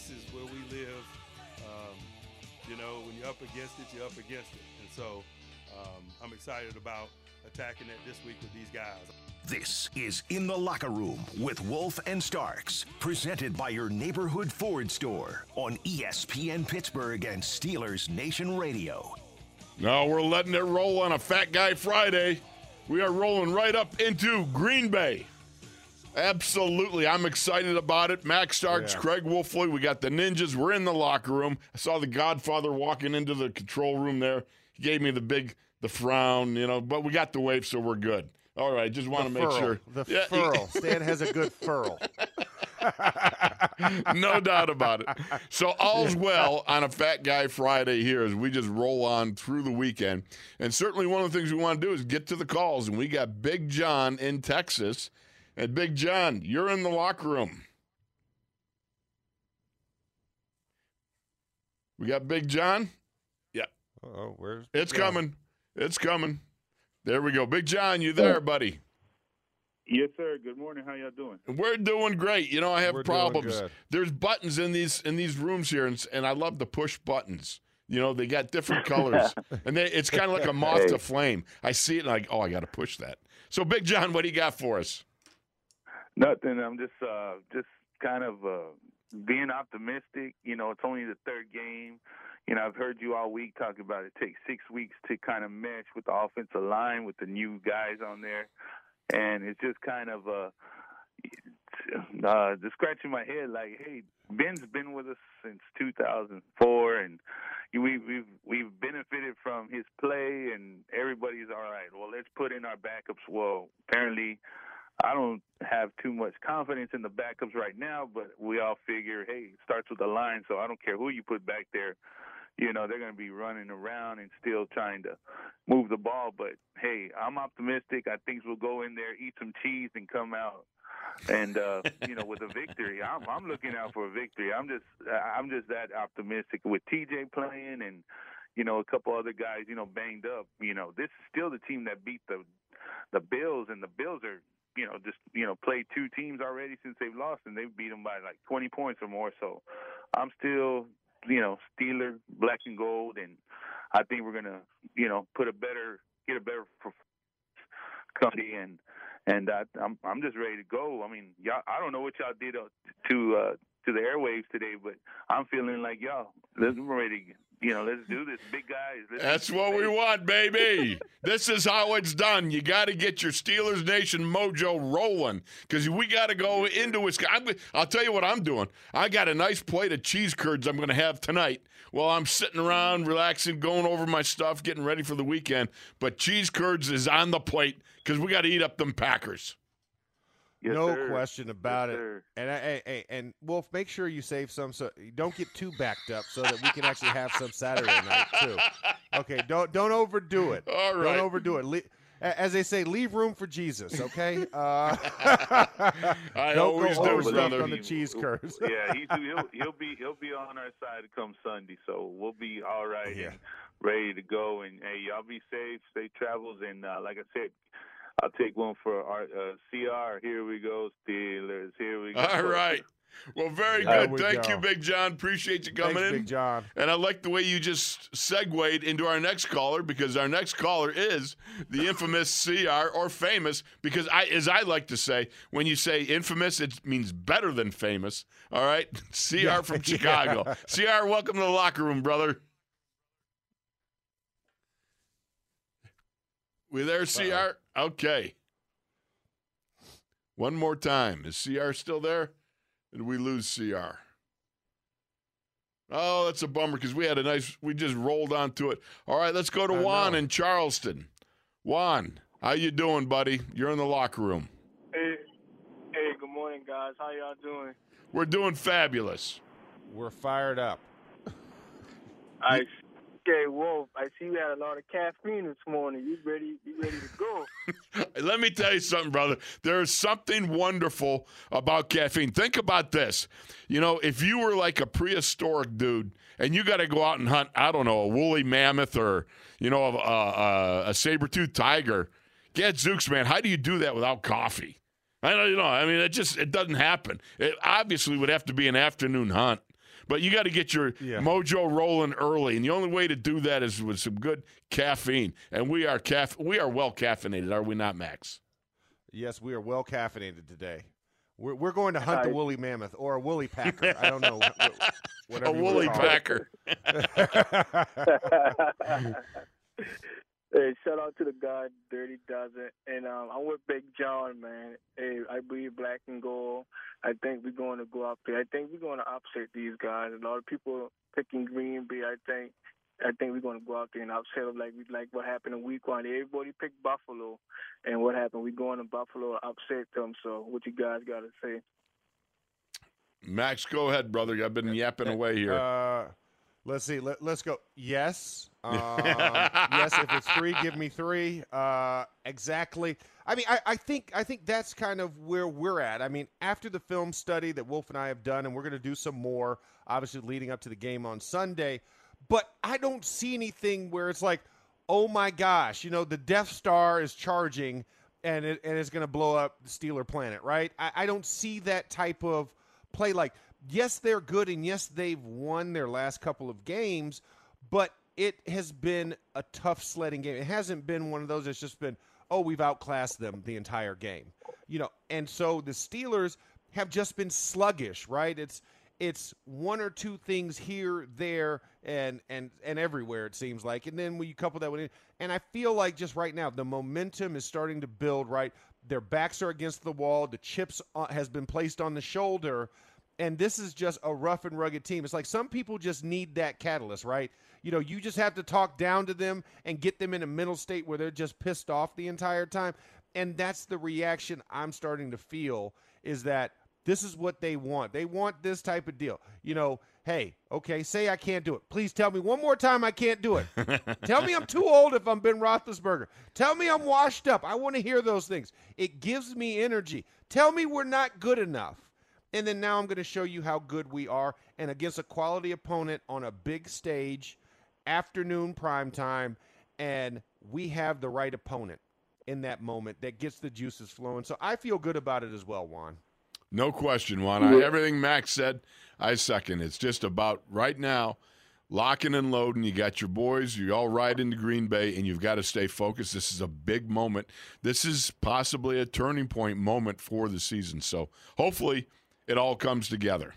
man, this is where we live. Um, you know, when you're up against it, you're up against it. And so um, I'm excited about attacking it this week with these guys. This is In the Locker Room with Wolf and Starks, presented by your neighborhood Ford store on ESPN Pittsburgh and Steelers Nation Radio. No, we're letting it roll on a Fat Guy Friday. We are rolling right up into Green Bay. Absolutely. I'm excited about it. Max Starks, Yeah. Craig Wolfley. We got the ninjas. We're in the locker room. I saw the Godfather walking into the control room there. He gave me the big, the frown, you know, but we got the wave, so we're good. All right. Just want to make sure. The Yeah, furl. Stan has a good furl. no doubt about it. So all's well on a Fat Guy Friday here as we just roll on through the weekend. And certainly one of the things we want to do is get to the calls. And we got Big John in Texas. And Big John, you're in the locker room. We got Big John. Yeah. Oh, where's It's John? coming. It's coming. There we go. Big John, you there, buddy? Yes, sir. Good morning. How y'all doing? We're doing great. You know, I have We're problems. There's buttons in these in these rooms here, and, and I love to push buttons. You know, they got different colors, and they, it's kind of like a moth to flame. I see it, and like, oh, I got to push that. So, Big John, what do you got for us? Nothing. I'm just uh just kind of uh being optimistic. You know, it's only the third game. You know, I've heard you all week talk about it takes six weeks to kind of mesh with the offensive line with the new guys on there, and it's just kind of uh, uh just scratching my head like, hey, Ben's been with us since 2004, and we we've we've benefited from his play, and everybody's all right. Well, let's put in our backups. Well, apparently. I don't have too much confidence in the backups right now, but we all figure, hey, it starts with the line, so I don't care who you put back there. You know, they're going to be running around and still trying to move the ball. But hey, I'm optimistic. I think we'll go in there, eat some cheese, and come out, and uh, you know, with a victory. I'm, I'm looking out for a victory. I'm just, I'm just that optimistic with TJ playing and you know a couple other guys, you know, banged up. You know, this is still the team that beat the the Bills, and the Bills are you know, just you know, played two teams already since they've lost, and they've beat them by like 20 points or more. So, I'm still, you know, Steeler, black and gold, and I think we're gonna, you know, put a better, get a better company, and and I, I'm I'm just ready to go. I mean, y'all, I don't know what y'all did uh, to uh, to the airwaves today, but I'm feeling like y'all, let's ready. You know, let's do this, big guys. That's what we want, baby. this is how it's done. You got to get your Steelers Nation mojo rolling because we got to go into Wisconsin. I'll tell you what I'm doing. I got a nice plate of cheese curds I'm going to have tonight while I'm sitting around, relaxing, going over my stuff, getting ready for the weekend. But cheese curds is on the plate because we got to eat up them Packers. Yes, no sir. question about Yes, it. sir. And I, I, I- and Wolf, make sure you save some so you don't get too backed up, so that we can actually have some Saturday night too. Okay, don't don't overdo it. All right. Don't overdo it. Le- as they say, leave room for Jesus. Okay. Uh, I don't always go do, brother. on the cheese curds. yeah, he's, he'll he'll be he'll be on our side come Sunday, so we'll be all right Yeah. and ready to go. And hey, y'all be safe, safe travels, and uh, like I said, I'll take one for our uh, CR. Here we go, Steelers. Here we go. All right. Well, very good. we Thank go. you, Big John. Appreciate you coming Thanks, in. Big John. And I like the way you just segued into our next caller because our next caller is the infamous CR or famous because I as I like to say, when you say infamous, it means better than famous. All right? CR from Chicago. CR, welcome to the locker room, brother. We there, CR? Okay. One more time. Is CR still there? Did we lose CR? Oh, that's a bummer because we had a nice. We just rolled onto it. All right, let's go to I Juan know. in Charleston. Juan, how you doing, buddy? You're in the locker room. Hey, hey, good morning, guys. How y'all doing? We're doing fabulous. We're fired up. I, okay, Wolf. I see you had a lot of caffeine this morning. You ready? You ready to go? Let me tell you something, brother. There is something wonderful about caffeine. Think about this. You know, if you were like a prehistoric dude and you got to go out and hunt, I don't know, a woolly mammoth or, you know, uh, uh, a, a, a saber toothed tiger, Get Gadzooks, man, how do you do that without coffee? I don't you know. I mean, it just it doesn't happen. It obviously would have to be an afternoon hunt, but you got to get your Yeah. mojo rolling early, and the only way to do that is with some good caffeine. And we are caff- we are well caffeinated, are we not, Max? Yes, we are well caffeinated today. We're, we're going to hunt the woolly mammoth or a woolly packer. I don't know. wh- wh- Whatever A woolly packer. hey, shout out to the guy Dirty Dozen, and um, I'm with Big John, man. Hey, I believe black and gold. I think we're going to go up there. I think we're going to upset these guys. A lot of people picking Green Bay. I think. I think we're going to go out there and upset them like we like what happened in Week One. Everybody picked Buffalo, and what happened? We going to Buffalo and upset them. So, what you guys got to say? Max, go ahead, brother. I've been yapping away here. Uh, let's see. Let, let's go. Yes. Um, yes. If it's three, give me three. Uh, exactly. I mean, I, I think I think that's kind of where we're at. I mean, after the film study that Wolf and I have done, and we're going to do some more, obviously leading up to the game on Sunday. But I don't see anything where it's like, oh my gosh, you know, the Death Star is charging and it, and it's going to blow up the Steeler planet, right? I, I don't see that type of play. Like, yes, they're good, and yes, they've won their last couple of games, but it has been a tough sledding game. It hasn't been one of those that's just been, oh, we've outclassed them the entire game, you know. And so the Steelers have just been sluggish, right? It's it's one or two things here, there, and and and everywhere it seems like. And then when you couple that with it, and I feel like just right now the momentum is starting to build. Right, their backs are against the wall. The chips uh, has been placed on the shoulder, and this is just a rough and rugged team. It's like some people just need that catalyst, right? You know, you just have to talk down to them and get them in a mental state where they're just pissed off the entire time. And that's the reaction I'm starting to feel is that this is what they want. They want this type of deal. You know, hey, okay, say I can't do it. Please tell me one more time I can't do it. tell me I'm too old if I'm Ben Roethlisberger. Tell me I'm washed up. I want to hear those things. It gives me energy. Tell me we're not good enough. And then now I'm going to show you how good we are. And against a quality opponent on a big stage, afternoon prime time, and we have the right opponent in that moment that gets the juices flowing. So I feel good about it as well, Juan. No question, Juan. I, everything Max said, I second. It's just about right now, locking and loading. You got your boys. You all ride into Green Bay, and you've got to stay focused. This is a big moment. This is possibly a turning point moment for the season. So hopefully, it all comes together.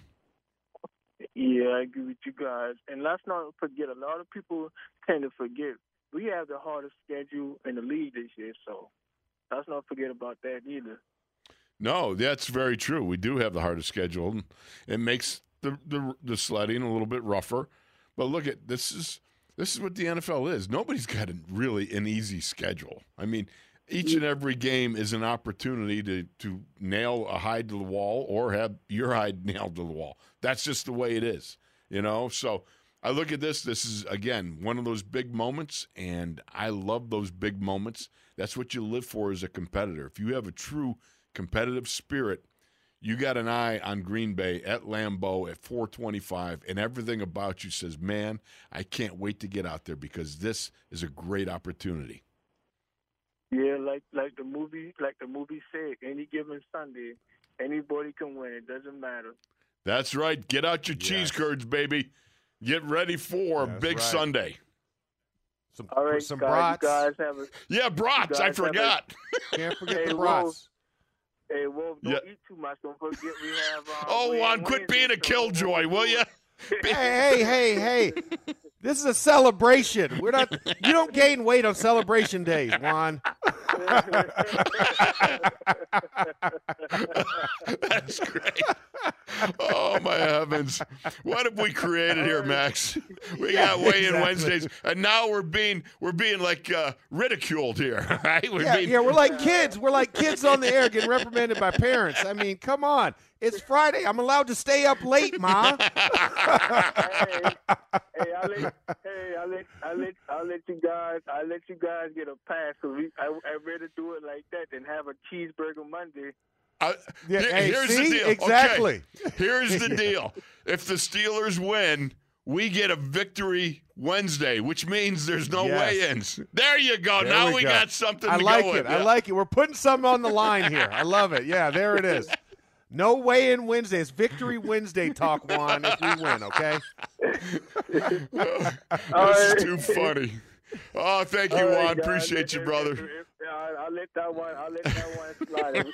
Yeah, I agree with you guys. And let's not forget, a lot of people tend to forget we have the hardest schedule in the league this year, so let's not forget about that either. No, that's very true. We do have the hardest schedule. and It makes the, the the sledding a little bit rougher. But look at this is this is what the NFL is. Nobody's got a, really an easy schedule. I mean, each and every game is an opportunity to to nail a hide to the wall or have your hide nailed to the wall. That's just the way it is, you know. So I look at this. This is again one of those big moments, and I love those big moments. That's what you live for as a competitor. If you have a true competitive spirit, you got an eye on Green Bay at Lambeau at 425, and everything about you says, man, I can't wait to get out there because this is a great opportunity. Yeah, like like the movie like the movie said, any given Sunday, anybody can win. It doesn't matter. That's right. Get out your cheese curds, baby. Get ready for That's big right. Sunday. Some, All right, some guys, brats. guys have a Yeah, brats. I guys have a- forgot. Can't forget Hey, the Wolf. brats. hey Wolf, don't Yeah. eat too much. Don't forget we have um, Oh, we Juan, have quit being a killjoy, will you? hey, hey, hey, hey. This is a celebration. We're not you don't gain weight on celebration days, Juan. That's great. Oh my heavens! What have we created here, Max? We got weigh in exactly. Wednesdays, and now we're being we're being like uh, ridiculed here, right? We're Yeah, being, yeah, we're like kids. We're like kids on the air getting reprimanded by parents. I mean, come on. It's Friday. I'm allowed to stay up late, Ma. hey, hey, I let, hey, I let, I let, I let you guys, I let you guys get a pass. So we, I, I rather do it like that than have a cheeseburger Monday. Uh, Yeah, here- hey, here's see? the deal. Okay, Exactly. Here's the deal. If the Steelers win, we get a victory Wednesday, which means there's no Yes. weigh-ins. There you go. There now we we, go. got something I to like go it. with. I like it. We're putting something on the line here. I love it. Yeah, there it is. No way in Wednesday. It's Victory Wednesday talk, Juan, if we win, okay? This is too funny. Oh, thank you, All right, Juan. guys. Appreciate you, brother. if- if- I'll, I'll let that one. I'll let that one slide.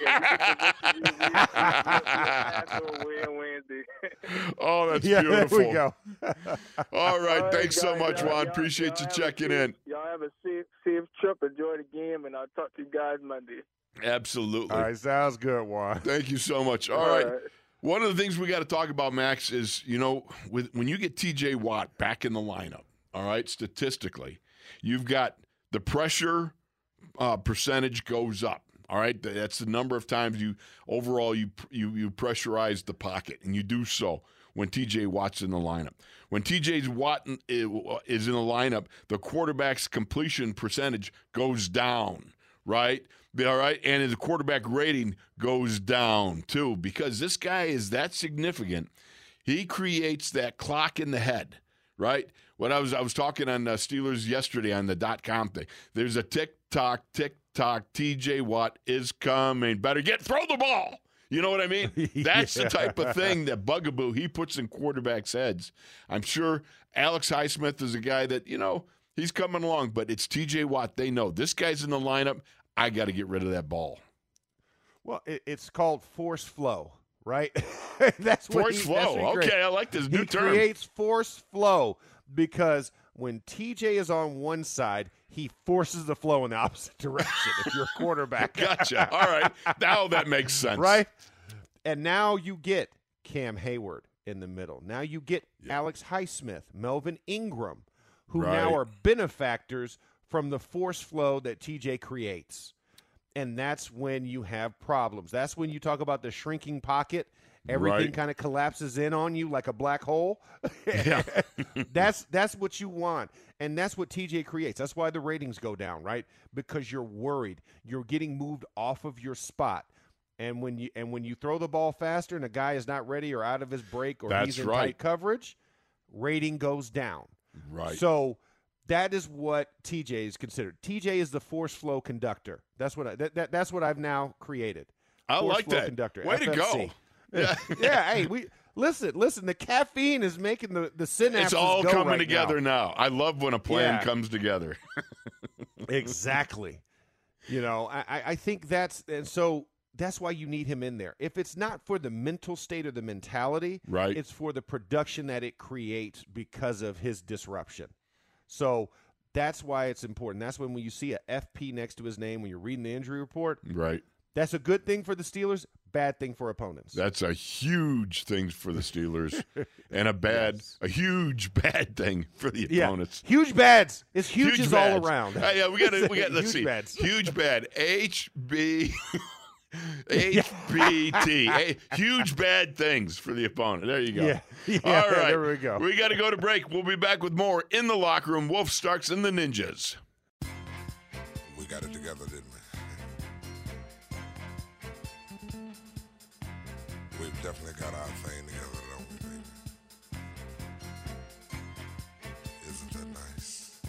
Oh, that's yeah, beautiful. there we go. All right. All Thanks so much, y'all- Juan. y'all- Appreciate you y'all have checking safe- in. Y'all have a safe, safe trip. Enjoy the game, and I'll talk to you guys Monday. Absolutely. All right, sounds good, Juan. Thank you so much. All right. One of the things we got to talk about, Max, is you know, with when you get TJ Watt back in the lineup, all right, statistically, you've got the pressure uh, percentage goes up. All right, that's the number of times you overall you you you pressurize the pocket, and you do so when TJ Watt's in the lineup. When TJ Watt is in the lineup, the quarterback's completion percentage goes down. Right. All right. And the quarterback rating goes down too because this guy is that significant. He creates that clock in the head, right? When I was I was talking on uh, Steelers yesterday on the dot com thing. There's a tick tock, tick tock. TJ Watt is coming. Better get throw the ball. You know what I mean? That's the type of thing that bugaboo he puts in quarterbacks' heads. I'm sure Alex Highsmith is a guy that you know he's coming along, but it's TJ Watt. They know this guy's in the lineup. I got to get rid of that ball. Well, it, it's called force flow, right? that's what Force he- flow. that's. Okay, I like this new he term. creates force flow because when TJ is on one side, he forces the flow in the opposite direction. if you're a quarterback, Gotcha. All right. Now that makes sense. right? And now you get Cam Heyward in the middle. Now you get Alex Highsmith, Melvin Ingram, who now are benefactors from the force flow that TJ creates. And that's when you have problems. That's when you talk about the shrinking pocket. Everything Right. kind of collapses in on you like a black hole. that's that's what you want. And that's what TJ creates. That's why the ratings go down, right? Because you're worried. You're getting moved off of your spot. And when you and when you throw the ball faster and a guy is not ready or out of his break or That's he's in right. tight coverage, rating goes down. Right. So that is what TJ is considered. TJ is the force flow conductor. That's what I, that, that that's what I've now created. I Force like flow that. Conductor. Way to go. Yeah. yeah. Hey, we listen. Listen. The caffeine is making the the synapses It's all coming right together now. now. I love when a plan Yeah. comes together. exactly. You know, I, I- I think that's and so that's why you need him in there. If it's not for the mental state or the mentality, Right. it's for the production that it creates because of his disruption. So that's why it's important. That's when when you see a FP next to his name when you're reading the injury report, right. that's a good thing for the Steelers, bad thing for opponents. That's a huge thing for the Steelers, and a bad, Yes. a huge bad thing for the yeah, opponents. huge bads. It's huge, is all around. Uh, yeah, we got to. We got. Let's Huge see. bads. Huge bad. HB. HBT. Huge bad things for the opponent. There you go. Yeah. Yeah, All right. there we go. We got to go to break. We'll be back with more in the locker room. Wolf Starks and the Ninjas. We got it together, didn't we? We've definitely got our thing together, don't we, baby? Isn't that nice?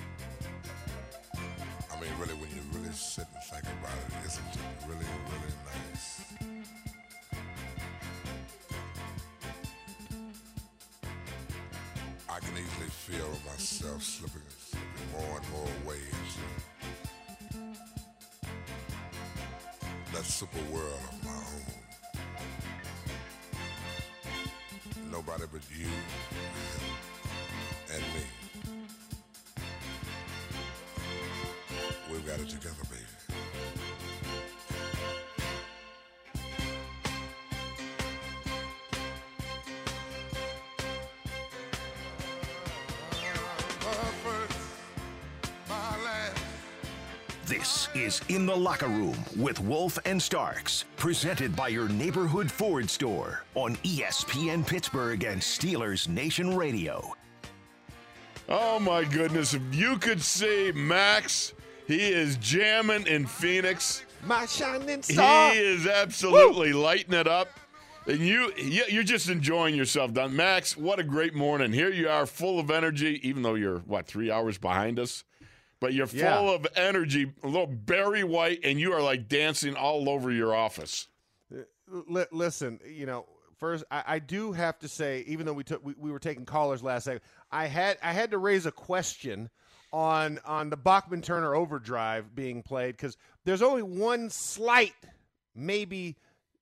I mean, really, when you really sit and think about it, isn't it really, really feel myself slipping, slipping more and more into that super world of my own. Nobody but you and me. We've got it together, baby. This is In the Locker Room with Wolf and Starks, presented by your neighborhood Ford store on ESPN Pittsburgh and Steelers Nation Radio. Oh my goodness! If you could see Max, he is jamming in Phoenix. My shining star. He is absolutely lighting it up. And you, you, you're just enjoying yourself, Don. Max, what a great morning. Here you are, full of energy, even though you're, what, three hours behind us? But you're full Yeah. of energy, a little Barry White, and you are like dancing all over your office. Li- listen, you know, first I, I do have to say, even though we took we, we were taking callers last night, I had I had to raise a question on on the Bachman Turner overdrive being played because there's only one slight, maybe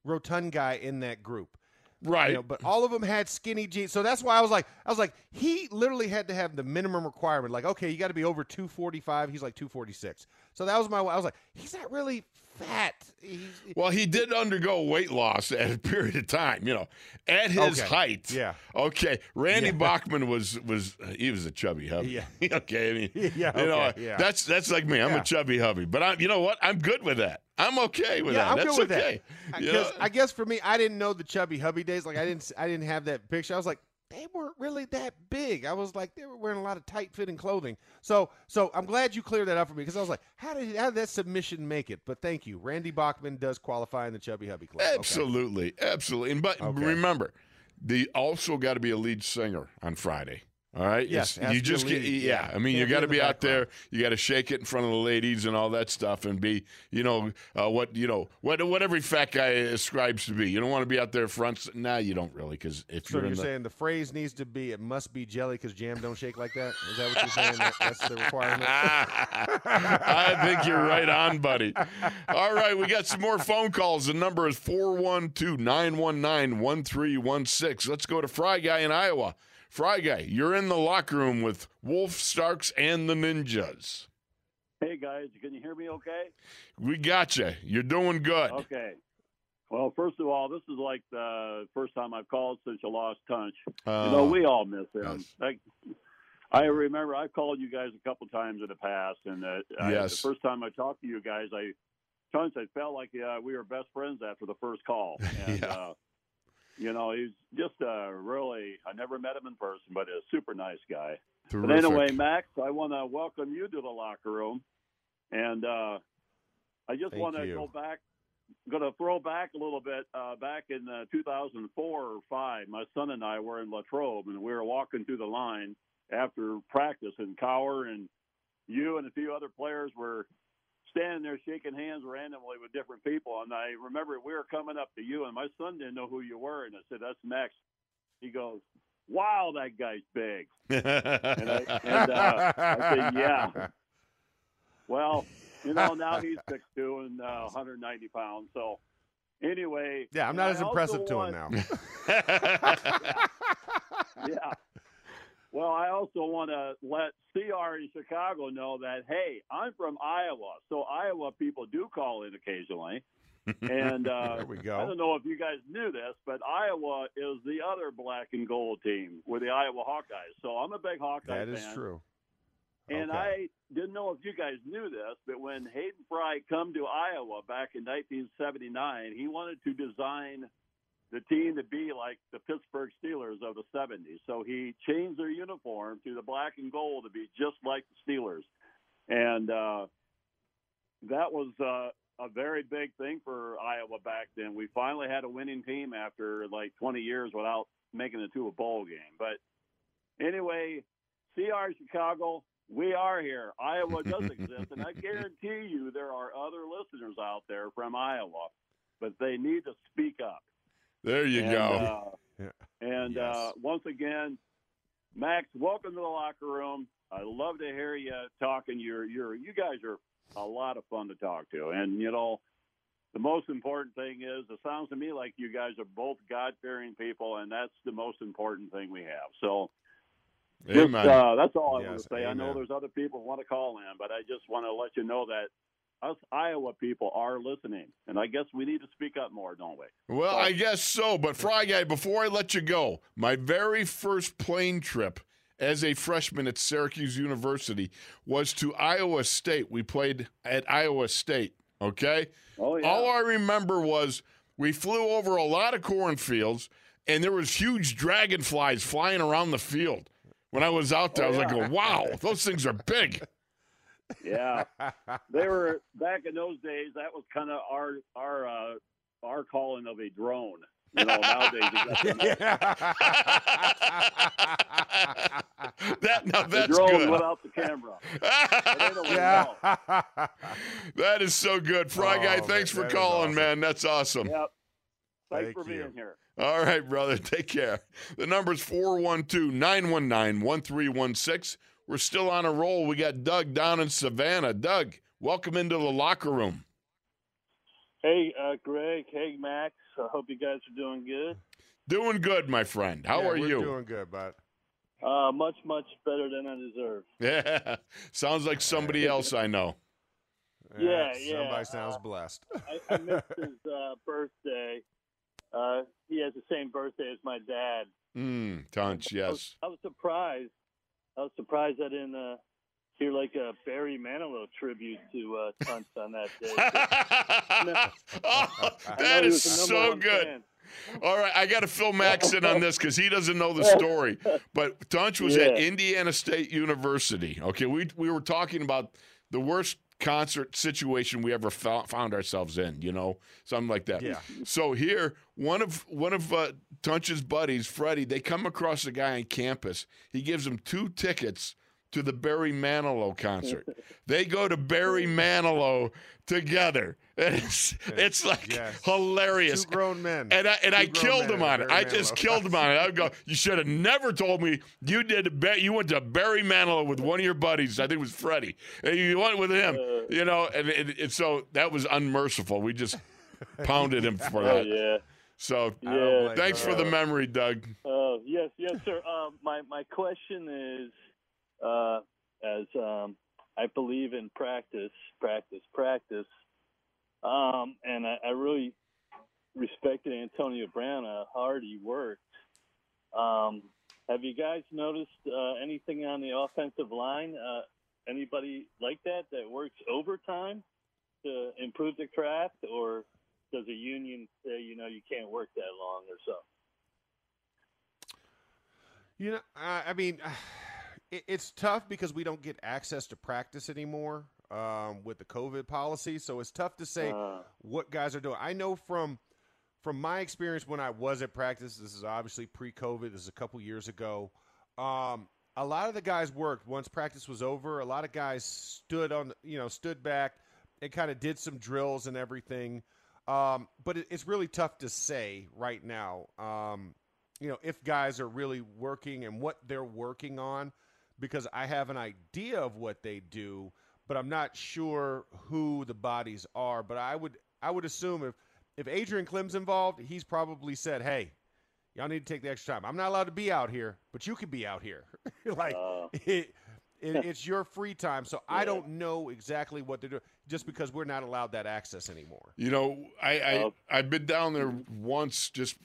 rotund guy in that group. Right. You know, but all of them had skinny jeans, so that's why I was like, I was like, he literally had to have the minimum requirement. Like, okay, you got to be over two forty five. He's like two forty six. So that was my. I was like, he's not really fat. He's, Well, he did undergo weight loss at a period of time, you know, at his Okay. height. Yeah. Okay. Randy Yeah. Bachman was was he was a chubby hubby. Yeah. okay. I mean, Yeah, you know, yeah. that's that's like me. I'm Yeah. a chubby hubby, but I'm you know what? I'm good with that. I'm okay with yeah, that. I'm that's good with okay. Uh, that. You Because? I guess for me, I didn't know the chubby hubby days. Like I didn't, I didn't have that picture. I was like, they weren't really that big. I was like, they were wearing a lot of tight fitting clothing. So, so I'm glad you cleared that up for me because I was like, how did how did that submission make it? But thank you, Randy Bachman does qualify in the chubby hubby club. Okay. Absolutely, absolutely. And but Okay. remember, the also got to be a lead singer on Friday. All right. Yes, you be just get yeah. I mean, Can't you got to the be out there. You got to shake it in front of the ladies and all that stuff, and be you know uh, what you know what what every fat guy ascribes to be. You don't want to be out there front. Nah, you don't really, because if So you're you're the, saying the phrase needs to be, it must be jelly because jam don't shake like that. Is that what you're saying? That, that's the requirement. I think you're right on, buddy. All right, we got some more phone calls. The number is 412 919 1316. Let's go to Fry Guy in Iowa. Fry Guy, you're in the locker room with Wolf, Starks, and the Ninjas. Hey guys, can you hear me okay? We got you. You're doing good. Okay. Well, first of all, this is like the first time I've called since you lost Tunch. Uh, you know, we all miss him. yes. Like, I remember I've called you guys a couple times in the past, and uh, I, the first time I talked to you guys, I Tunch, I felt like uh, we were best friends after the first call. And, Yeah. You know, he's just a really, I never met him in person, but a super nice guy. But anyway, Max, I want to welcome you to the locker room, and uh, I just want to go back. Going to throw back a little bit. Uh, back in uh, 2004 or five, my son and I were in Latrobe, and we were walking through the line after practice, and Cowher and you and a few other players were standing there shaking hands randomly with different people. And I remember we were coming up to you, and my son didn't know who you were, and I said, "That's Max." He goes, "Wow, that guy's big." And I, and, uh, I said, yeah. Well, you know, now he's 6'2 and uh, 190 pounds. So, anyway. Yeah, I'm not as also impressive to want- him now. yeah. Well, I also want to let CR in Chicago know that, hey, I'm from Iowa. So, Iowa people do call in occasionally. And uh, There we go. I don't know if you guys knew this, but Iowa is the other black and gold team with the Iowa Hawkeyes. So, I'm a big Hawkeye That is fan. true. And Okay. I didn't know if you guys knew this, but when Hayden Fry come to Iowa back in 1979, he wanted to design the team to be like the Pittsburgh Steelers of the 70s. So he changed their uniform to the black and gold to be just like the Steelers. And uh, that was uh, a very big thing for Iowa back then. We finally had a winning team after like 20 years without making it to a bowl game. But anyway, CR Chicago, we are here. Iowa does exist, and I guarantee you there are other listeners out there from Iowa, but they need to speak up. There you and, go. Uh, And Yes. uh, once again, Max, welcome to the locker room. I love to hear you talking. You're, you're, you guys are a lot of fun to talk to, and you know. The most important thing is, it sounds to me like you guys are both God fearing people, and that's the most important thing we have. So, just, uh, that's all I want to say. I know there's other people who want to call in, but I just want to let you know that us Iowa people are listening, and I guess we need to speak up more, don't we? Well, I guess so. But Fry Guy, before I let you go, my very first plane trip as a freshman at Syracuse University was to Iowa State. We played at Iowa State. Okay. Oh yeah. All I remember was we flew over a lot of cornfields, and there was huge dragonflies flying around the field. When I was out there, I was like, oh, "Wow, those things are big." yeah. they were back in those days. That was kind of our our uh, our calling of a drone. You know, nowadays you got that now the that's drone good. without the camera. It ain't a way to yeah. that is so good, Fry Guy. Oh, Thanks that- for calling, awesome. man. That's awesome. Yep. Thanks Thank for being here. All right, brother. Take care. The number's 412 919 1316. We're still on a roll. We got Doug down in Savannah. Doug, welcome into the locker room. Hey, uh, Greg. Hey, Max. I hope you guys are doing good. Doing good, my friend. How Yeah, are we're you? Doing good, bud. Uh, much, much better than I deserve. Yeah. Sounds like somebody else I know. Yeah, Somebody yeah, sounds uh, blessed. I, I missed his uh, birthday. Uh, he has the same birthday as my dad. Mm, Tunch, I was, yes. I was surprised. I was surprised I didn't uh, hear like a Barry Manilow tribute to uh, Tunch on that day. oh, that is was the number so good. fan. All right, I got to fill Max in on this because he doesn't know the story. But Tunch was at Indiana State University. Okay, we we were talking about the worst concert situation we ever fo- found ourselves in. You know, something like that. Yeah. So here, one of one of uh, Tunch's buddies, Freddie, they come across a guy on campus. He gives them two tickets to the Barry Manilow concert. they go to Barry Manilow together. And it's it's like Yes. hilarious. Two grown men. And I and I Two grown killed him on it. Barry I just Manilow. killed him on it. I would go, you should have never told me you did. Ba- you went to Barry Manilow with one of your buddies. I think it was Freddie. And you went with him. You know, and, and, and so that was unmerciful. We just pounded him for that. Oh that. yeah. So Yeah. thanks for the memory, Doug. Oh yes, yes, sir. Um, my my question is, uh, as um, I believe in practice, practice, practice, um, and I, I really respected Antonio Brown how hard he worked. Um, have you guys noticed uh, anything on the offensive line? Uh, anybody like that that works overtime to improve the craft, or does a union say, you know, you can't work that long or so? You know, I, I mean, it, it's tough because we don't get access to practice anymore um, with the COVID policy. So it's tough to say Uh, what guys are doing. I know from from my experience when I was at practice. This is obviously pre-COVID. This is a couple years ago. Um, a lot of the guys worked once practice was over. A lot of guys stood on, you know, stood back and kind of did some drills and everything. Um, but it, it's really tough to say right now. Um, you know, if guys are really working and what they're working on, because I have an idea of what they do, but I'm not sure who the bodies are. But I would I would assume if if Adrian Klemm's involved, he's probably said, "Hey, y'all need to take the extra time. I'm not allowed to be out here, but you can be out here. like uh, it, it, it's your free time. So I don't know exactly what they're doing, just because we're not allowed that access anymore. You know, I, I Oh. I've been down there once. Just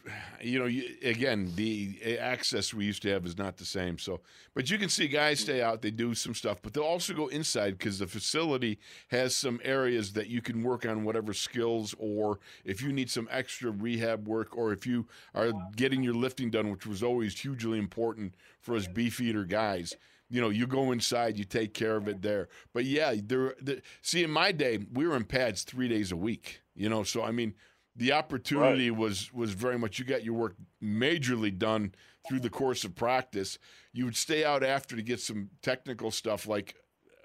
you know, you, again, the access we used to have is not the same. So, but you can see guys stay out. They do some stuff, but they'll also go inside because the facility has some areas that you can work on whatever skills, or if you need some extra rehab work, or if you are getting your lifting done, which was always hugely important for us beef eater guys you know, you go inside, you take care of it there. But yeah, there. The, see, in my day, we were in pads three days a week. You know, so I mean, the opportunity was was very much. You got your work majorly done through the course of practice. You would stay out after to get some technical stuff, like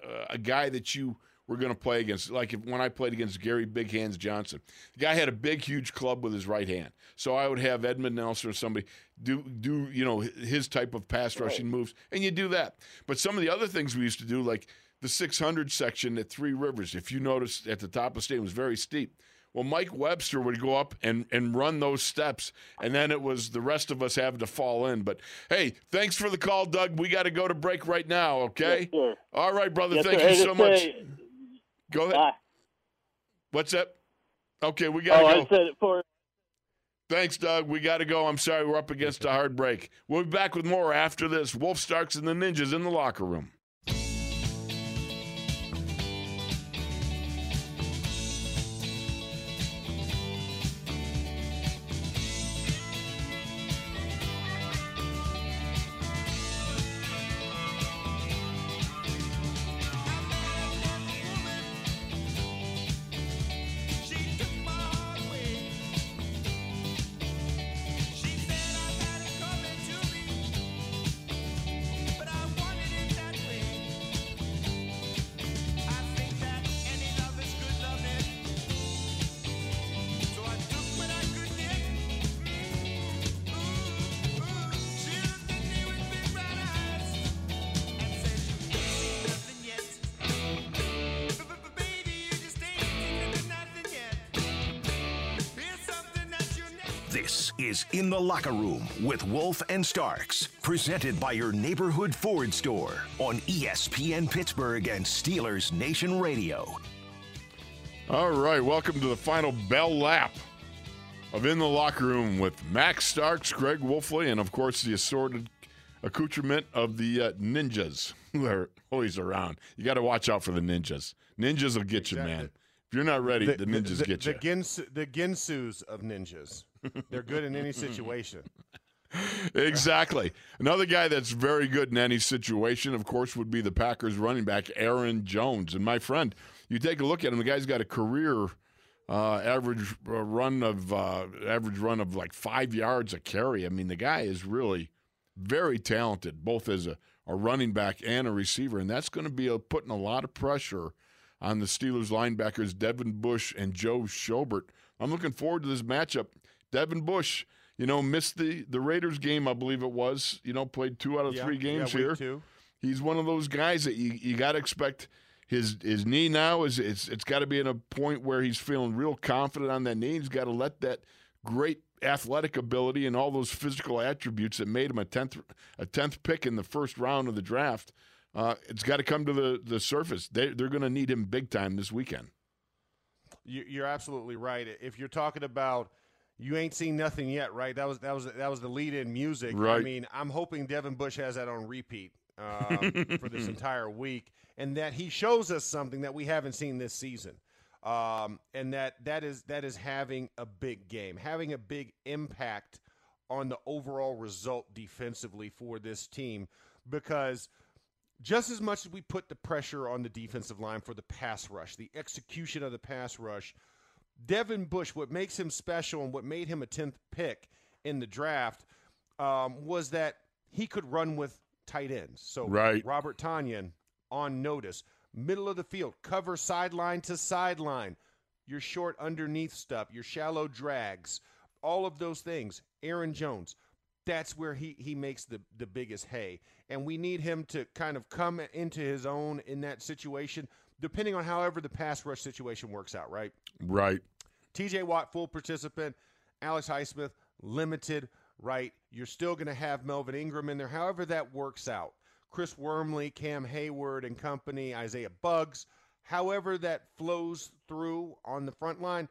uh, a guy that you were going to play against. Like if, when I played against Gary Big Hands Johnson, the guy had a big, huge club with his right hand. So I would have Edmund Nelson or somebody do do you know his type of pass rushing moves, and you do that. But some of the other things we used to do, like the 600 section at Three Rivers, if you noticed at the top of the stadium was very steep. Well, Mike Webster would go up and, and run those steps, and then it was the rest of us having to fall in. But hey, thanks for the call, Doug. We got to go to break right now, okay? Yes. All right, brother. Yes, Thank sir. you Hey, so much. say- Go ahead. Bye. What's up? Okay, we got to Oh, go. I said it for Thanks, Doug. We got to go. I'm sorry we're up against a hard break. We'll be back with more after this. Wolf Starks and the Ninjas in the locker room. Is In the Locker Room with Wolf and Starks, presented by your neighborhood Ford store on ESPN Pittsburgh and Steelers Nation Radio. All right, welcome to the final bell lap of In the Locker Room with Max Starks, Greg Wolfley, and of course the assorted accoutrement of the uh, ninjas who are always around. You got to watch out for the ninjas. Ninjas will get you, man. If you're not ready, the, ninjas the, get the you. Ginsu, the Ginsus of ninjas. They're good in any situation. exactly. Another guy that's very good in any situation, of course, would be the Packers running back, Aaron Jones. And my friend, you take a look at him, the guy's got a career uh, average uh, run of uh, average run of like five yards a carry. I mean, the guy is really very talented, both as a, a running back and a receiver, and that's going to be a, putting a lot of pressure on the Steelers linebackers Devin Bush and Joe Schobert. I'm looking forward to this matchup. Devin Bush, you know, missed the the Raiders game, I believe it was. You know, played two out of Yeah, three games yeah, here. two. He's one of those guys that you, you got to expect. His his knee now is it's it's got to be in a point where he's feeling real confident on that knee. He's got to let that great athletic ability and all those physical attributes that made him a tenth a tenth pick in the first round of the draft. Uh, it's got to come to the the surface. They they're going to need him big time this weekend. You're absolutely right. If you're talking about you ain't seen nothing yet, right? That was that was that was the lead-in music. I mean, I'm hoping Devin Bush has that on repeat um, for this entire week, and that he shows us something that we haven't seen this season, um, and that that is that is having a big game, having a big impact on the overall result defensively for this team, because just as much as we put the pressure on the defensive line for the pass rush, the execution of the pass rush, Devin Bush, what makes him special and what made him a 10th pick in the draft um, was that he could run with tight ends. So Right. Robert Tonyan on notice, middle of the field, cover sideline to sideline, your short underneath stuff, your shallow drags, all of those things. Aaron Jones, that's where he, he makes the, the biggest hay. And we need him to kind of come into his own in that situation, depending on however the pass rush situation works out, right? Right. TJ Watt, full participant. Alex Highsmith, limited, right? You're still going to have Melvin Ingram in there, however that works out. Chris Wormley, Cam Heyward and company, Isaiah Buggs, however that flows through on the front line,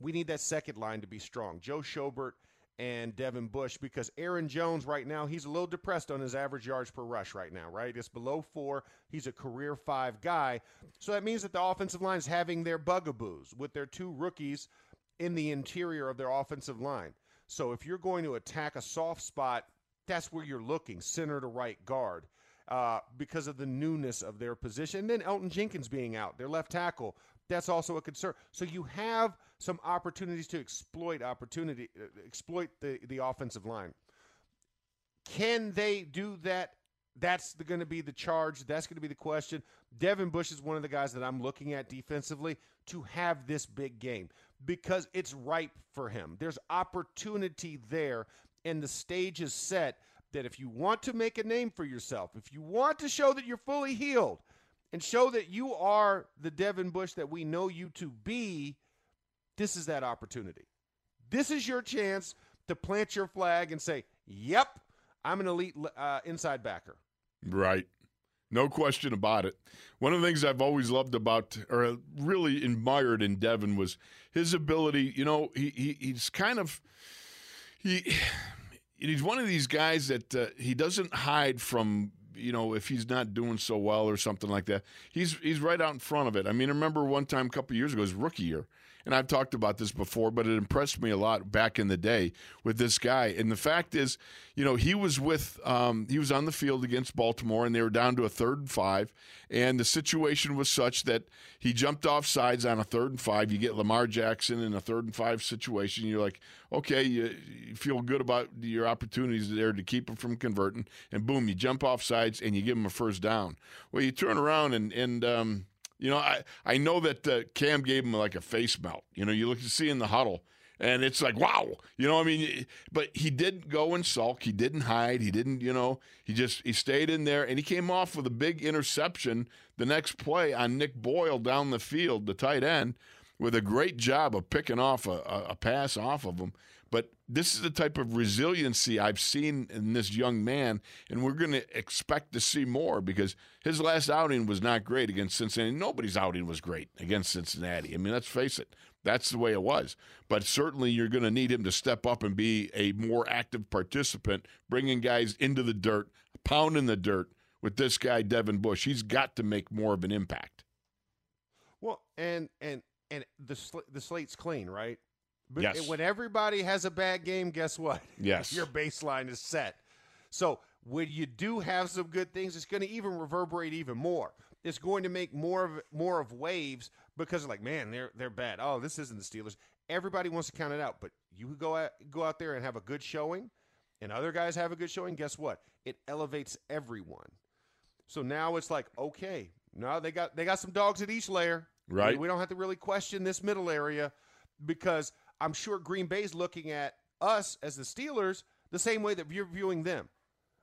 we need that second line to be strong. Joe Schobert and Devin Bush because Aaron Jones right now, he's a little depressed on his average yards per rush right now, right? It's below four. He's a career five guy. So that means that the offensive line is having their bugaboos with their two rookies in the interior of their offensive line. So if you're going to attack a soft spot, that's where you're looking, center to right guard, uh, because of the newness of their position. And then Elgton Jenkins being out, their left tackle, that's also a concern. So you have some opportunities to exploit opportunity, uh, exploit the the offensive line. Can they do that? That's going to be the charge. That's going to be the question. Devin Bush is one of the guys that I'm looking at defensively to have this big game because it's ripe for him. There's opportunity there, and the stage is set that if you want to make a name for yourself, if you want to show that you're fully healed and show that you are the Devin Bush that we know you to be, this is that opportunity. This is your chance to plant your flag and say, "Yep, I'm an elite uh, inside backer." Right. No question about it. One of the things I've always loved about, or really admired in Devin, was his ability. You know, he, he he's kind of he he's one of these guys that uh, he doesn't hide from. You know, if he's not doing so well or something like that, he's he's right out in front of it. I mean, I remember one time a couple years ago, his rookie year, and I've talked about this before, but it impressed me a lot back in the day with this guy. And the fact is, you know, he was with, um, he was on the field against Baltimore, and they were down to a third and five, and the situation was such that he jumped off sides on a third and five. You get Lamar Jackson in a third and five situation. You're like, okay, you, you feel good about your opportunities there to keep him from converting, and boom, you jump off sides and you give him a first down. Well, you turn around and and um, you know, I, I know that uh, Cam gave him like a face melt. You know, you look to see in the huddle, and it's like, wow. You know, I mean, but he didn't go and sulk. He didn't hide. He didn't, you know, he just he stayed in there, and he came off with a big interception the next play on Nick Boyle down the field, the tight end. with a great job of picking off a, a, a pass off of him. But this is the type of resiliency I've seen in this young man, and we're going to expect to see more because his last outing was not great against Cincinnati. Nobody's outing was great against Cincinnati. I mean, let's face it, that's the way it was. But certainly, you're going to need him to step up and be a more active participant, bringing guys into the dirt, pounding the dirt with this guy Devin Bush. He's got to make more of an impact. Well, and and and the sl- the slate's clean, right? But Yes. When everybody has a bad game, guess what? Yes. Your baseline is set. So when you do have some good things, it's going to even reverberate even more. It's going to make more of more of waves because like, man, they're they're bad. Oh, this isn't the Steelers. Everybody wants to count it out, but you go out go out there and have a good showing, and other guys have a good showing. Guess what? It elevates everyone. So now it's like, okay, now they got they got some dogs at each layer. Right. We don't have to really question this middle area because I'm sure Green Bay's looking at us as the Steelers the same way that you're viewing them.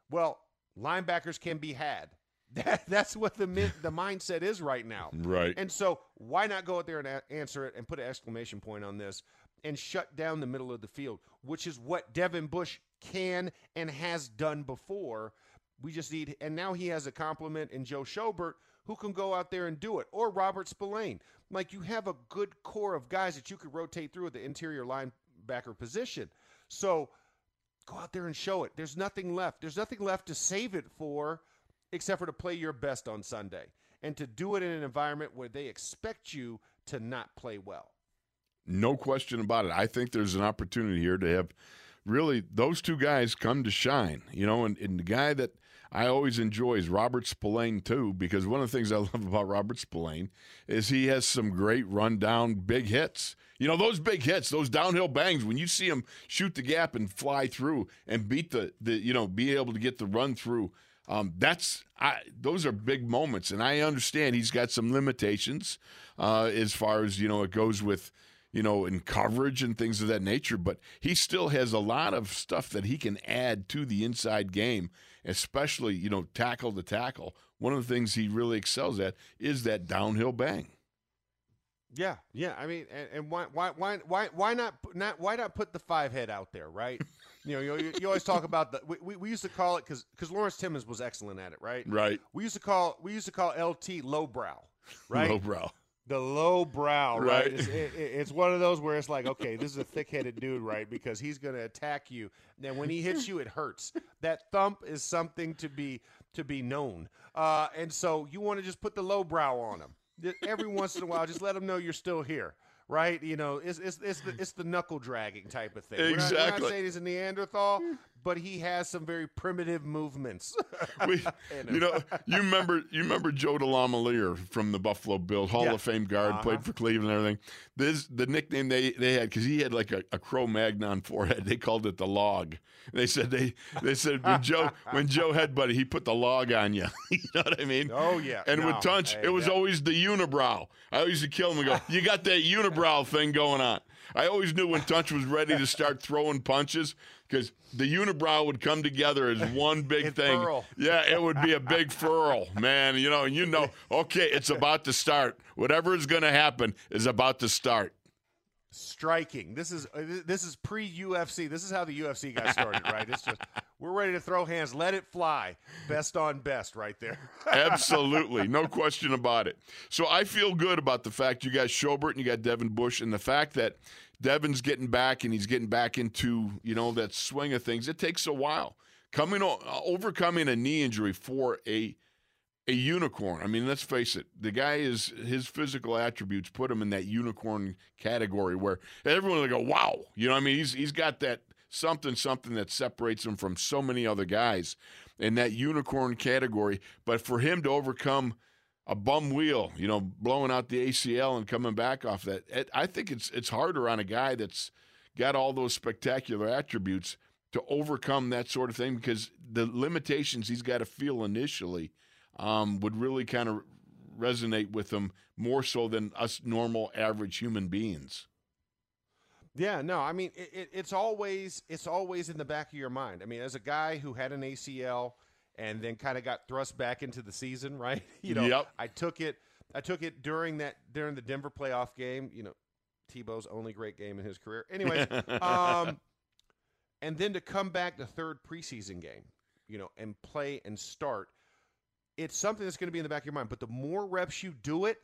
Well, linebackers can be had. That, that's what the the mindset is right now. Right. And so why not go out there and a- answer it and put an exclamation point on this and shut down the middle of the field, which is what Devin Bush can and has done before. We just need, and now he has a complement in Joe Schobert who can go out there and do it, or Robert Spillane. Like you have a good core of guys that you could rotate through at the interior linebacker position. So go out there and show it. There's nothing left. There's nothing left to save it for except for to play your best on Sunday and to do it in an environment where they expect you to not play well. No question about it. I think there's an opportunity here to have really those two guys come to shine. You know, and, and the guy that I always enjoy is Robert Spillane too, because one of the things I love about Robert Spillane is he has some great rundown big hits. You know, those big hits, those downhill bangs, when you see him shoot the gap and fly through and beat the, the you know, be able to get the run through. Um, that's I, those are big moments, and I understand he's got some limitations uh, as far as you know it goes with you know, in coverage and things of that nature. But he still has a lot of stuff that he can add to the inside game, especially, you know, tackle to tackle. One of the things he really excels at is that downhill bang. Yeah, yeah. I mean, and, and why, why, why, why, why not, not, why not put the five head out there, right? you know, you, you always talk about the. We, we, we used to call it because because Lawrence Timmons was excellent at it, right? Right. We used to call we used to call LT lowbrow, right? Lowbrow. The low brow, right? Right. It's, it, it- it's one of those where it's like, okay, this is a thick-headed dude, right? Because he's going to attack you. Then when he hits you, it hurts. That thump is something to be to be known, uh, and so you want to just put the low brow on him every once in a while. Just let him know you're still here, right? You know, it's it's it's the, it's the knuckle dragging type of thing. We're not- We're not, Exactly. saying he's a Neanderthal, but he has some very primitive movements. We, you know, you remember you remember Joe DeLamielleure from the Buffalo Bills, Hall Yeah. of Fame guard, Uh-huh. played for Cleveland and everything. This the nickname they they had because he had like a, a Cro-Magnon forehead. They called it the log. They said they they said when Joe when Joe headbutted, he put the log on you. you know what I mean? Oh, yeah. And with No. Tunch, Hey, it was that- always the unibrow. I always used to kill him and go, "You got that unibrow thing going on." I always knew when Tunch was ready to start throwing punches because the unibrow would come together as one big It'd thing. furl. Yeah, it would be a big furl, man. You know, you know, okay, it's about to start. Whatever is going to happen is about to start. Striking. This is uh, this is pre UFC. This is how the UFC got started, right? It's just we're ready to throw hands, let it fly. Best on best, right there. Absolutely, no question about it. So I feel good about the fact you got Schobert and you got Devin Bush, and the fact that Devin's getting back and he's getting back into you know that swing of things. It takes a while coming uh, overcoming a knee injury for a a unicorn. I mean, let's face it. The guy is his physical attributes put him in that unicorn category where everyone will go, "Wow!" You know, I mean, he's he's got that something something that separates him from so many other guys in that unicorn category. But for him to overcome a bum wheel, you know, blowing out the ACL and coming back off that, it, I think it's it's harder on a guy that's got all those spectacular attributes to overcome that sort of thing because the limitations he's got to feel initially um, would really kind of resonate with them more so than us normal average human beings. Yeah, no, I mean it, it, it's always it's always in the back of your mind. I mean, as a guy who had an ACL and then kind of got thrust back into the season, right? You know, Yep. I took it I took it during that during the Denver playoff game. You know, Tebow's only great game in his career. Anyways, um, and then to come back the third preseason game, you know, and play and start, it's something that's going to be in the back of your mind. But the more reps you do it,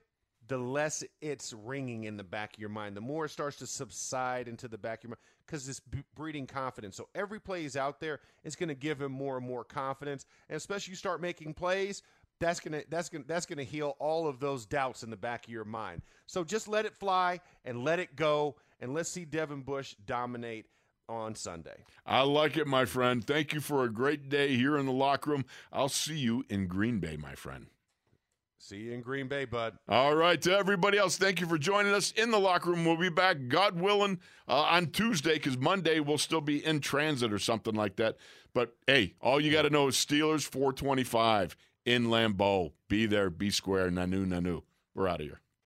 the less it's ringing in the back of your mind. The more it starts to subside into the back of your mind because it's breeding confidence. So every play he's out there is going to give him more and more confidence, and especially you start making plays. That's gonna that's gonna that's gonna heal all of those doubts in the back of your mind. So just let it fly and let it go, and let's see Devin Bush dominate on Sunday. I like it, my friend. Thank you for a great day here in the locker room. I'll see you in Green Bay, my friend. See you in Green Bay, bud. All right, to everybody else, thank you for joining us in the locker room. We'll be back, God willing, uh, on Tuesday because Monday we'll still be in transit or something like that. But hey, all you got to know is Steelers 425 in Lambeau. Be there, be square. Nanu, nanu. We're out of here.